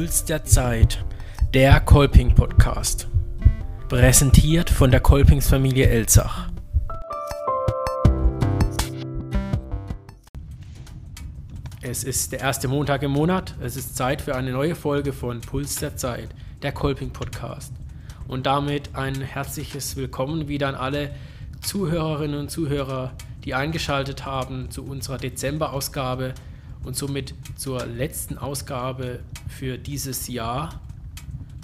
Puls der Zeit, der Kolping Podcast. Präsentiert von der Kolpingsfamilie Elzach. Es ist der erste Montag im Monat. Es ist Zeit für eine neue Folge von Puls der Zeit, der Kolping Podcast. Und damit ein herzliches Willkommen wieder an alle Zuhörerinnen und Zuhörer, die eingeschaltet haben zu unserer Dezember-Ausgabe und somit zur letzten Ausgabe für dieses Jahr.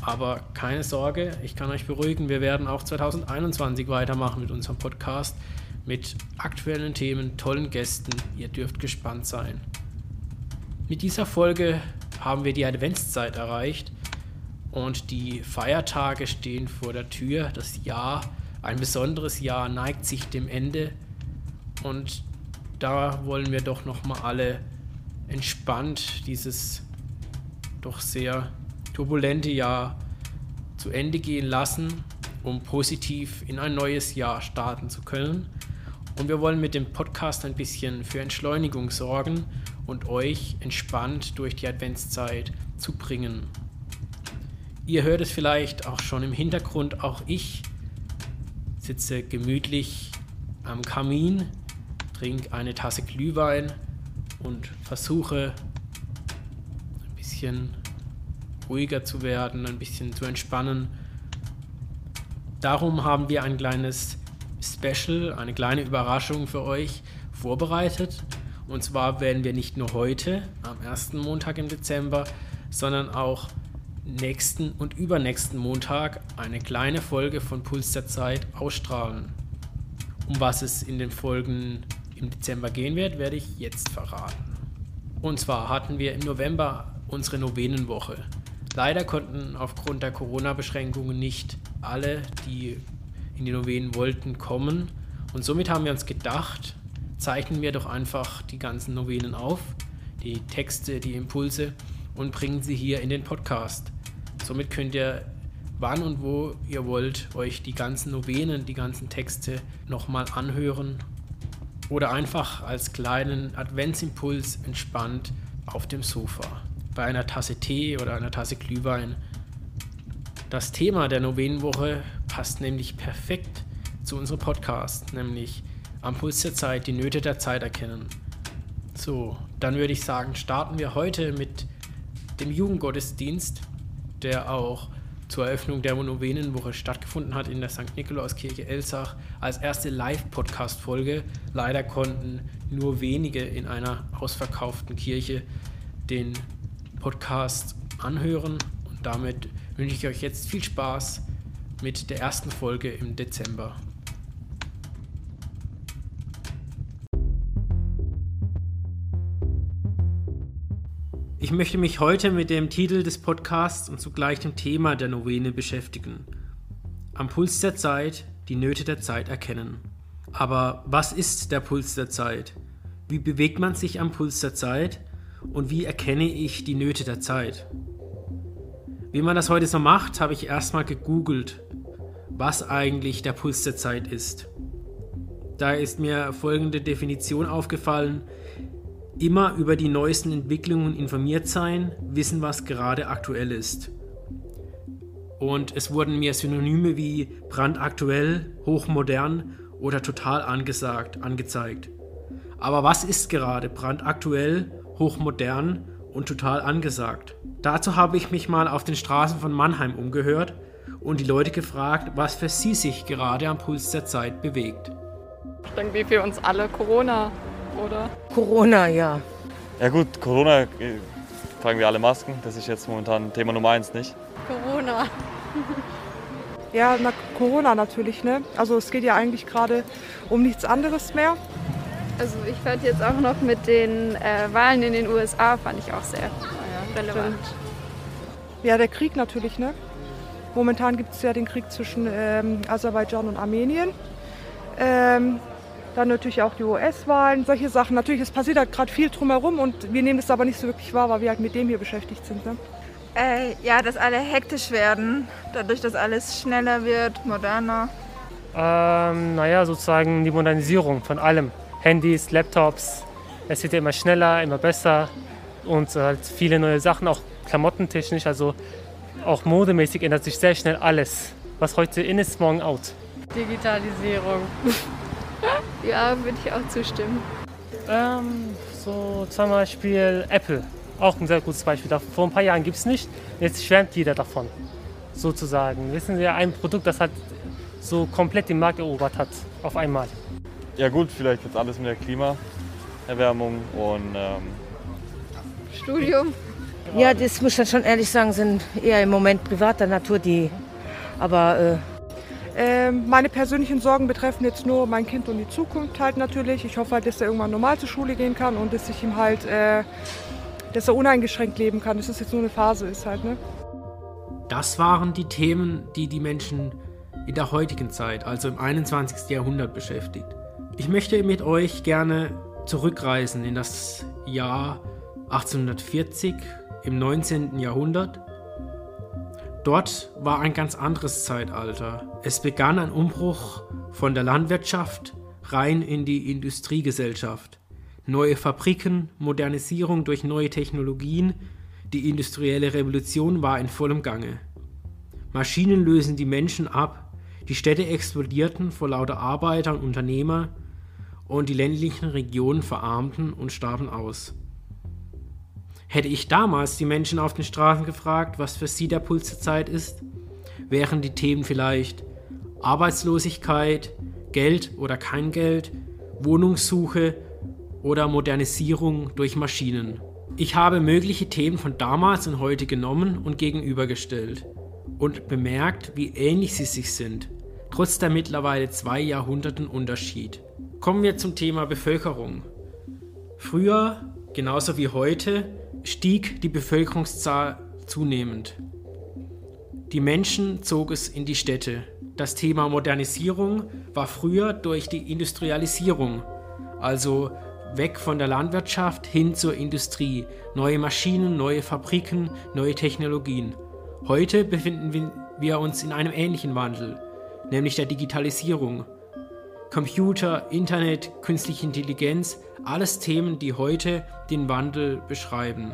Aber keine Sorge, ich kann euch beruhigen, wir werden auch 2021 weitermachen mit unserem Podcast mit aktuellen Themen, tollen Gästen. Ihr dürft gespannt sein. Mit dieser Folge haben wir die Adventszeit erreicht und die Feiertage stehen vor der Tür. Das Jahr, ein besonderes Jahr, neigt sich dem Ende und da wollen wir doch noch mal alle entspannt dieses doch sehr turbulente Jahr zu Ende gehen lassen, um positiv in ein neues Jahr starten zu können. Und wir wollen mit dem Podcast ein bisschen für Entschleunigung sorgen und euch entspannt durch die Adventszeit zu bringen. Ihr hört es vielleicht auch schon im Hintergrund, auch ich sitze gemütlich am Kamin, trinke eine Tasse Glühwein und versuche ein bisschen ruhiger zu werden, ein bisschen zu entspannen. Darum haben wir ein kleines Special, eine kleine Überraschung für euch vorbereitet. Und zwar werden wir nicht nur heute, am ersten Montag im Dezember, sondern auch nächsten und übernächsten Montag eine kleine Folge von Puls der Zeit ausstrahlen. Um was es in den Folgen im Dezember gehen wird, werde ich jetzt verraten. Und zwar hatten wir im November unsere Novenenwoche. Leider konnten aufgrund der Corona-Beschränkungen nicht alle, die in die Novenen wollten, kommen. Und somit haben wir uns gedacht, zeichnen wir doch einfach die ganzen Novenen auf, die Texte, die Impulse und bringen sie hier in den Podcast. Somit könnt ihr wann und wo ihr wollt euch die ganzen Novenen, die ganzen Texte nochmal anhören oder einfach als kleinen Adventsimpuls entspannt auf dem Sofa bei einer Tasse Tee oder einer Tasse Glühwein. Das Thema der Novenenwoche passt nämlich perfekt zu unserem Podcast, nämlich am Puls der Zeit, die Nöte der Zeit erkennen. So, dann würde ich sagen, starten wir heute mit dem Jugendgottesdienst, der auch zur Eröffnung der Novenenwoche stattgefunden hat in der St. Nikolauskirche Elsach als erste Live-Podcast-Folge. Leider konnten nur wenige in einer ausverkauften Kirche den Podcast anhören und damit wünsche ich euch jetzt viel Spaß mit der ersten Folge im Dezember. Ich möchte mich heute mit dem Titel des Podcasts und zugleich dem Thema der Novene beschäftigen. Am Puls der Zeit die Nöte der Zeit erkennen. Aber was ist der Puls der Zeit? Wie bewegt man sich am Puls der Zeit? Und wie erkenne ich die Nöte der Zeit? Wie man das heute so macht, habe ich erstmal gegoogelt, was eigentlich der Puls der Zeit ist. Da ist mir folgende Definition aufgefallen, Immer über die neuesten Entwicklungen informiert sein, wissen, was gerade aktuell ist. Und es wurden mir Synonyme wie brandaktuell, hochmodern oder total angesagt, angezeigt. Aber was ist gerade brandaktuell, hochmodern und total angesagt? Dazu habe ich mich mal auf den Straßen von Mannheim umgehört und die Leute gefragt, was für sie sich gerade am Puls der Zeit bewegt. Ich denke, wie für uns alle Corona oder? Corona, ja. Ja gut, Corona äh, tragen wir alle Masken. Das ist jetzt momentan Thema Nummer eins, nicht? Corona. Ja, na, Corona natürlich, ne? Also es geht ja eigentlich gerade um nichts anderes mehr. Also ich fand jetzt auch noch mit den äh, Wahlen in den USA, fand ich auch sehr ja, relevant. Ja, der Krieg natürlich, ne? Momentan gibt es ja den Krieg zwischen ähm, Aserbaidschan und Armenien. Ähm, dann natürlich auch die US-Wahlen, solche Sachen. Natürlich, es passiert halt gerade viel drumherum und wir nehmen es aber nicht so wirklich wahr, weil wir halt mit dem hier beschäftigt sind. Ne? Äh, ja, dass alle hektisch werden, dadurch, dass alles schneller wird, moderner. Ähm, naja, sozusagen die Modernisierung von allem. Handys, Laptops. Es wird ja immer schneller, immer besser und halt viele neue Sachen, auch klamottentechnisch, also auch modemäßig ändert sich sehr schnell alles. Was heute in ist, morgen out. Digitalisierung. Ja, würde ich auch zustimmen. Ähm, so zum Beispiel Apple, auch ein sehr gutes Beispiel. Vor ein paar Jahren gibt es nicht, jetzt schwärmt jeder davon, sozusagen. Wissen Sie, ein Produkt, das hat so komplett den Markt erobert hat, auf einmal. Ja gut, vielleicht jetzt alles mit der Klimaerwärmung und ähm, Studium. Ja, das muss ich schon ehrlich sagen, sind eher im Moment privater Natur, die. Aber äh, meine persönlichen Sorgen betreffen jetzt nur mein Kind und die Zukunft halt natürlich. Ich hoffe halt, dass er irgendwann normal zur Schule gehen kann und dass ich ihm halt, äh, dass er uneingeschränkt leben kann. Dass es jetzt nur eine Phase ist halt, ne? Das waren die Themen, die die Menschen in der heutigen Zeit, also im 21. Jahrhundert beschäftigt. Ich möchte mit euch gerne zurückreisen in das Jahr 1840 im 19. Jahrhundert. Dort war ein ganz anderes Zeitalter. Es begann ein Umbruch von der Landwirtschaft rein in die Industriegesellschaft. Neue Fabriken, Modernisierung durch neue Technologien, die industrielle Revolution war in vollem Gange. Maschinen lösen die Menschen ab, die Städte explodierten vor lauter Arbeiter und Unternehmer und die ländlichen Regionen verarmten und starben aus. Hätte ich damals die Menschen auf den Straßen gefragt, was für sie der Puls der Zeit ist, wären die Themen vielleicht Arbeitslosigkeit, Geld oder kein Geld, Wohnungssuche oder Modernisierung durch Maschinen. Ich habe mögliche Themen von damals und heute genommen und gegenübergestellt und bemerkt, wie ähnlich sie sich sind, trotz der mittlerweile zwei Jahrhunderten Unterschied. Kommen wir zum Thema Bevölkerung. Früher, genauso wie heute, stieg die Bevölkerungszahl zunehmend. Die Menschen zog es in die Städte. Das Thema Modernisierung war früher durch die Industrialisierung, also weg von der Landwirtschaft hin zur Industrie, neue Maschinen, neue Fabriken, neue Technologien. Heute befinden wir- wir uns in einem ähnlichen Wandel, nämlich der Digitalisierung. Computer, Internet, künstliche Intelligenz, alles Themen, die heute den Wandel beschreiben.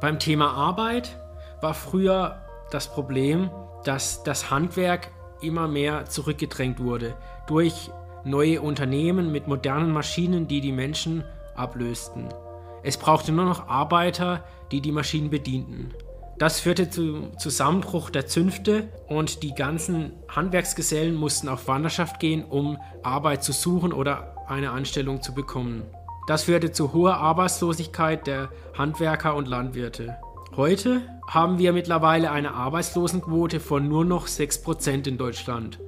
Beim Thema Arbeit war früher das Problem, dass das Handwerk immer mehr zurückgedrängt wurde durch neue Unternehmen mit modernen Maschinen, die die Menschen ablösten. Es brauchte nur noch Arbeiter, die die Maschinen bedienten. Das führte zum Zusammenbruch der Zünfte und die ganzen Handwerksgesellen mussten auf Wanderschaft gehen, um Arbeit zu suchen oder eine Anstellung zu bekommen. Das führte zu hoher Arbeitslosigkeit der Handwerker und Landwirte. Heute haben wir mittlerweile eine Arbeitslosenquote von nur noch 6% in Deutschland.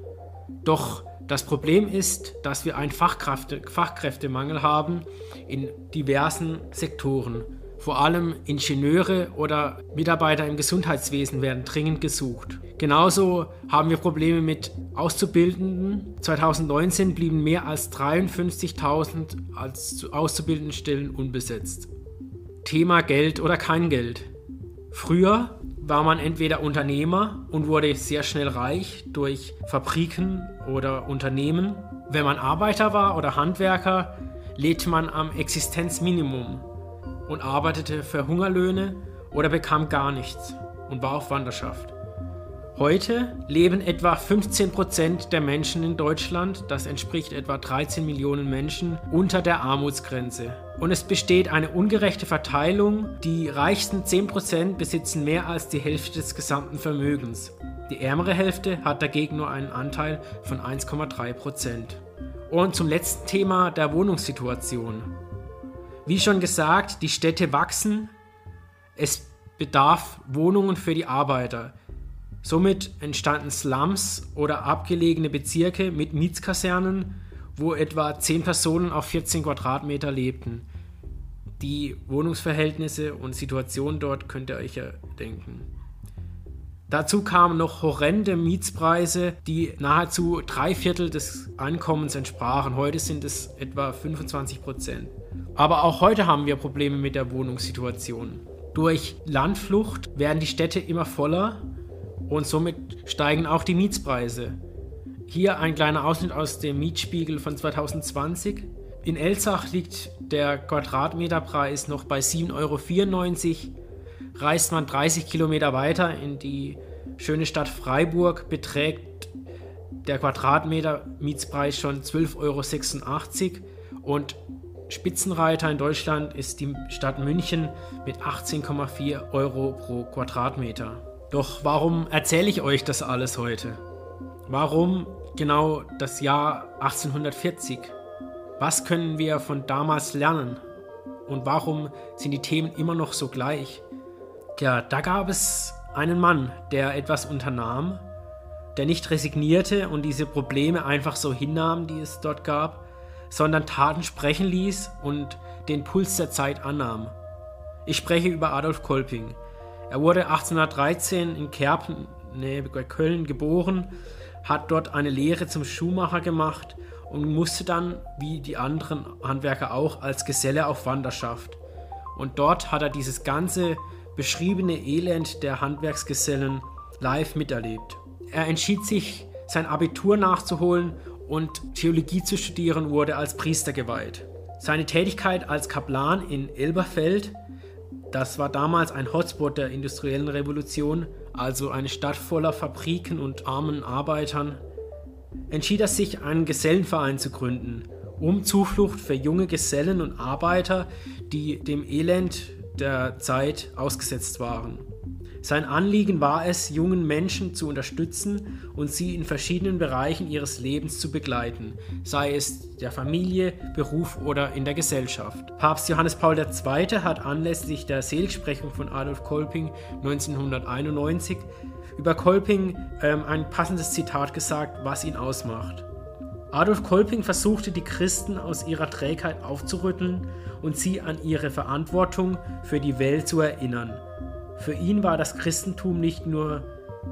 Doch das Problem ist, dass wir einen Fachkräfte Fachkräftemangel haben in diversen Sektoren. Vor allem Ingenieure oder Mitarbeiter im Gesundheitswesen werden dringend gesucht. Genauso haben wir Probleme mit Auszubildenden. 2019 blieben mehr als 53.000 als Auszubildendenstellen unbesetzt. Thema Geld oder kein Geld. Früher war man entweder Unternehmer und wurde sehr schnell reich durch Fabriken oder Unternehmen. Wenn man Arbeiter war oder Handwerker, lebte man am Existenzminimum und arbeitete für Hungerlöhne oder bekam gar nichts und war auf Wanderschaft. Heute leben etwa 15% der Menschen in Deutschland, das entspricht etwa 13 Millionen Menschen, unter der Armutsgrenze. Und es besteht eine ungerechte Verteilung. Die reichsten 10% besitzen mehr als die Hälfte des gesamten Vermögens. Die ärmere Hälfte hat dagegen nur einen Anteil von 1,3%. Und zum letzten Thema der Wohnungssituation. Wie schon gesagt, die Städte wachsen. Es bedarf Wohnungen für die Arbeiter. Somit entstanden Slums oder abgelegene Bezirke mit Mietskasernen, wo etwa 10 Personen auf 14 Quadratmeter lebten. Die Wohnungsverhältnisse und Situation dort könnt ihr euch ja denken. Dazu kamen noch horrende Mietspreise, die nahezu drei Viertel des Einkommens entsprachen. Heute sind es etwa 25 Prozent. Aber auch heute haben wir Probleme mit der Wohnungssituation. Durch Landflucht werden die Städte immer voller und somit steigen auch die Mietspreise. Hier ein kleiner Ausschnitt aus dem Mietspiegel von 2020. In Elzach liegt der Quadratmeterpreis noch bei 7,94 Euro. Reist man 30 Kilometer weiter in die schöne Stadt Freiburg, beträgt der Quadratmeter Mietspreis schon 12,86 Euro und Spitzenreiter in Deutschland ist die Stadt München mit 18,4 Euro pro Quadratmeter. Doch warum erzähle ich euch das alles heute? Warum genau das Jahr 1840? Was können wir von damals lernen? Und warum sind die Themen immer noch so gleich? Ja, da gab es einen Mann, der etwas unternahm, der nicht resignierte und diese Probleme einfach so hinnahm, die es dort gab, sondern Taten sprechen ließ und den Puls der Zeit annahm. Ich spreche über Adolf Kolping. Er wurde 1813 in Kerpen, nee, Köln, geboren, hat dort eine Lehre zum Schuhmacher gemacht und musste dann, wie die anderen Handwerker auch, als Geselle auf Wanderschaft. Und dort hat er dieses ganze beschriebene Elend der Handwerksgesellen live miterlebt. Er entschied sich, sein Abitur nachzuholen und Theologie zu studieren, wurde als Priester geweiht. Seine Tätigkeit als Kaplan in Elberfeld, das war damals ein Hotspot der industriellen Revolution, also eine Stadt voller Fabriken und armen Arbeitern, entschied er sich, einen Gesellenverein zu gründen, um Zuflucht für junge Gesellen und Arbeiter, die dem Elend der Zeit ausgesetzt waren. Sein Anliegen war es, jungen Menschen zu unterstützen und sie in verschiedenen Bereichen ihres Lebens zu begleiten, sei es der Familie, Beruf oder in der Gesellschaft. Papst Johannes Paul II. hat anlässlich der Seligsprechung von Adolf Kolping 1991 über Kolping ähm, ein passendes Zitat gesagt, was ihn ausmacht. Adolf Kolping versuchte die Christen aus ihrer Trägheit aufzurütteln und sie an ihre Verantwortung für die Welt zu erinnern für ihn war das Christentum nicht nur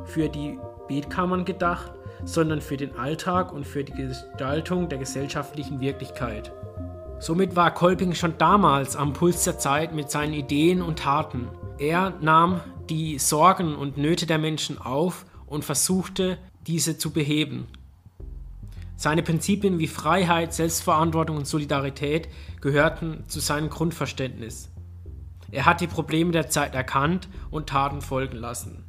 für die Betkammern gedacht, sondern für den Alltag und für die Gestaltung der gesellschaftlichen Wirklichkeit. Somit war Kolping schon damals am Puls der Zeit mit seinen Ideen und Taten. Er nahm die Sorgen und Nöte der Menschen auf und versuchte, diese zu beheben. Seine Prinzipien wie Freiheit, Selbstverantwortung und Solidarität gehörten zu seinem Grundverständnis. Er hat die Probleme der Zeit erkannt und Taten folgen lassen.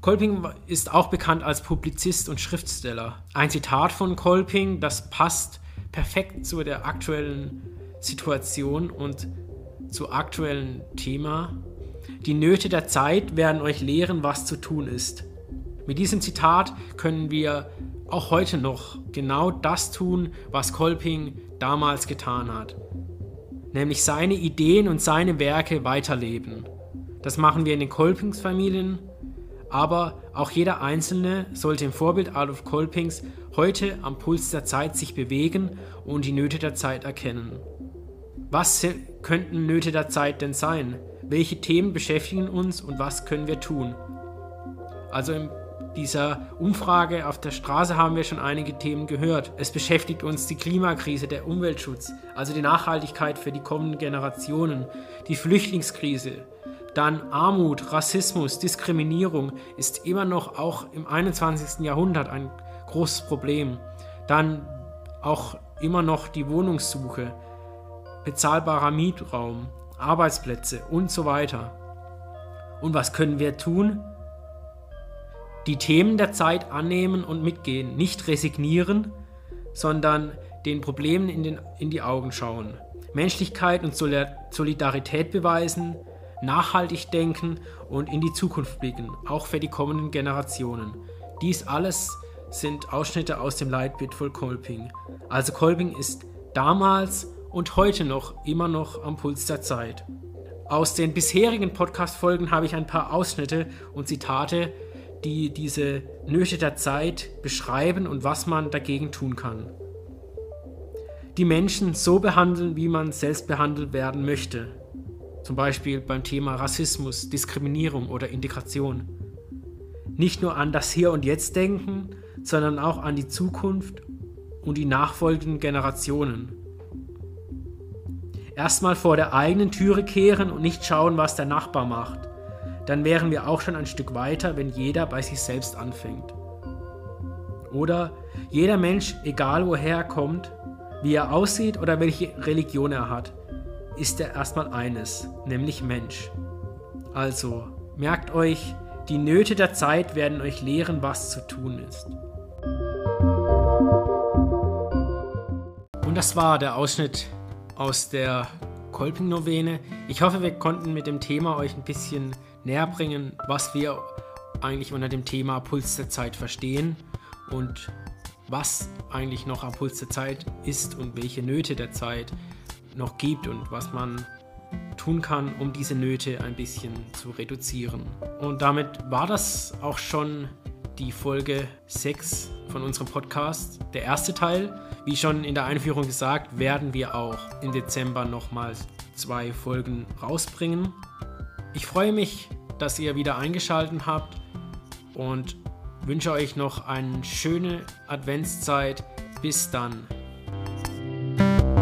Kolping ist auch bekannt als Publizist und Schriftsteller. Ein Zitat von Kolping, das passt perfekt zu der aktuellen Situation und zu aktuellen Thema. Die Nöte der Zeit werden euch lehren, was zu tun ist. Mit diesem Zitat können wir auch heute noch genau das tun, was Kolping damals getan hat nämlich seine Ideen und seine Werke weiterleben. Das machen wir in den Kolpingsfamilien, aber auch jeder Einzelne sollte im Vorbild Adolf Kolpings heute am Puls der Zeit sich bewegen und die Nöte der Zeit erkennen. Was könnten Nöte der Zeit denn sein? Welche Themen beschäftigen uns und was können wir tun? Also im dieser Umfrage auf der Straße haben wir schon einige Themen gehört. Es beschäftigt uns die Klimakrise, der Umweltschutz, also die Nachhaltigkeit für die kommenden Generationen, die Flüchtlingskrise, dann Armut, Rassismus, Diskriminierung ist immer noch auch im 21. Jahrhundert ein großes Problem. Dann auch immer noch die Wohnungssuche, bezahlbarer Mietraum, Arbeitsplätze und so weiter. Und was können wir tun? Die Themen der Zeit annehmen und mitgehen, nicht resignieren, sondern den Problemen in, den, in die Augen schauen, Menschlichkeit und Solidarität beweisen, nachhaltig denken und in die Zukunft blicken, auch für die kommenden Generationen. Dies alles sind Ausschnitte aus dem Leitbild von Kolping. Also Kolping ist damals und heute noch immer noch am Puls der Zeit. Aus den bisherigen Podcast-Folgen habe ich ein paar Ausschnitte und Zitate die diese Nöte der Zeit beschreiben und was man dagegen tun kann. Die Menschen so behandeln, wie man selbst behandelt werden möchte. Zum Beispiel beim Thema Rassismus, Diskriminierung oder Integration. Nicht nur an das Hier und Jetzt denken, sondern auch an die Zukunft und die nachfolgenden Generationen. Erstmal vor der eigenen Türe kehren und nicht schauen, was der Nachbar macht dann wären wir auch schon ein Stück weiter, wenn jeder bei sich selbst anfängt. Oder jeder Mensch, egal woher er kommt, wie er aussieht oder welche Religion er hat, ist er erstmal eines, nämlich Mensch. Also, merkt euch, die Nöte der Zeit werden euch lehren, was zu tun ist. Und das war der Ausschnitt aus der Kolping-Novene. Ich hoffe, wir konnten mit dem Thema euch ein bisschen näher bringen, was wir eigentlich unter dem Thema Puls der Zeit verstehen und was eigentlich noch am Puls der Zeit ist und welche Nöte der Zeit noch gibt und was man tun kann, um diese Nöte ein bisschen zu reduzieren. Und damit war das auch schon die Folge 6 von unserem Podcast, der erste Teil. Wie schon in der Einführung gesagt, werden wir auch im Dezember nochmal zwei Folgen rausbringen. Ich freue mich, dass ihr wieder eingeschaltet habt und wünsche euch noch eine schöne Adventszeit. Bis dann.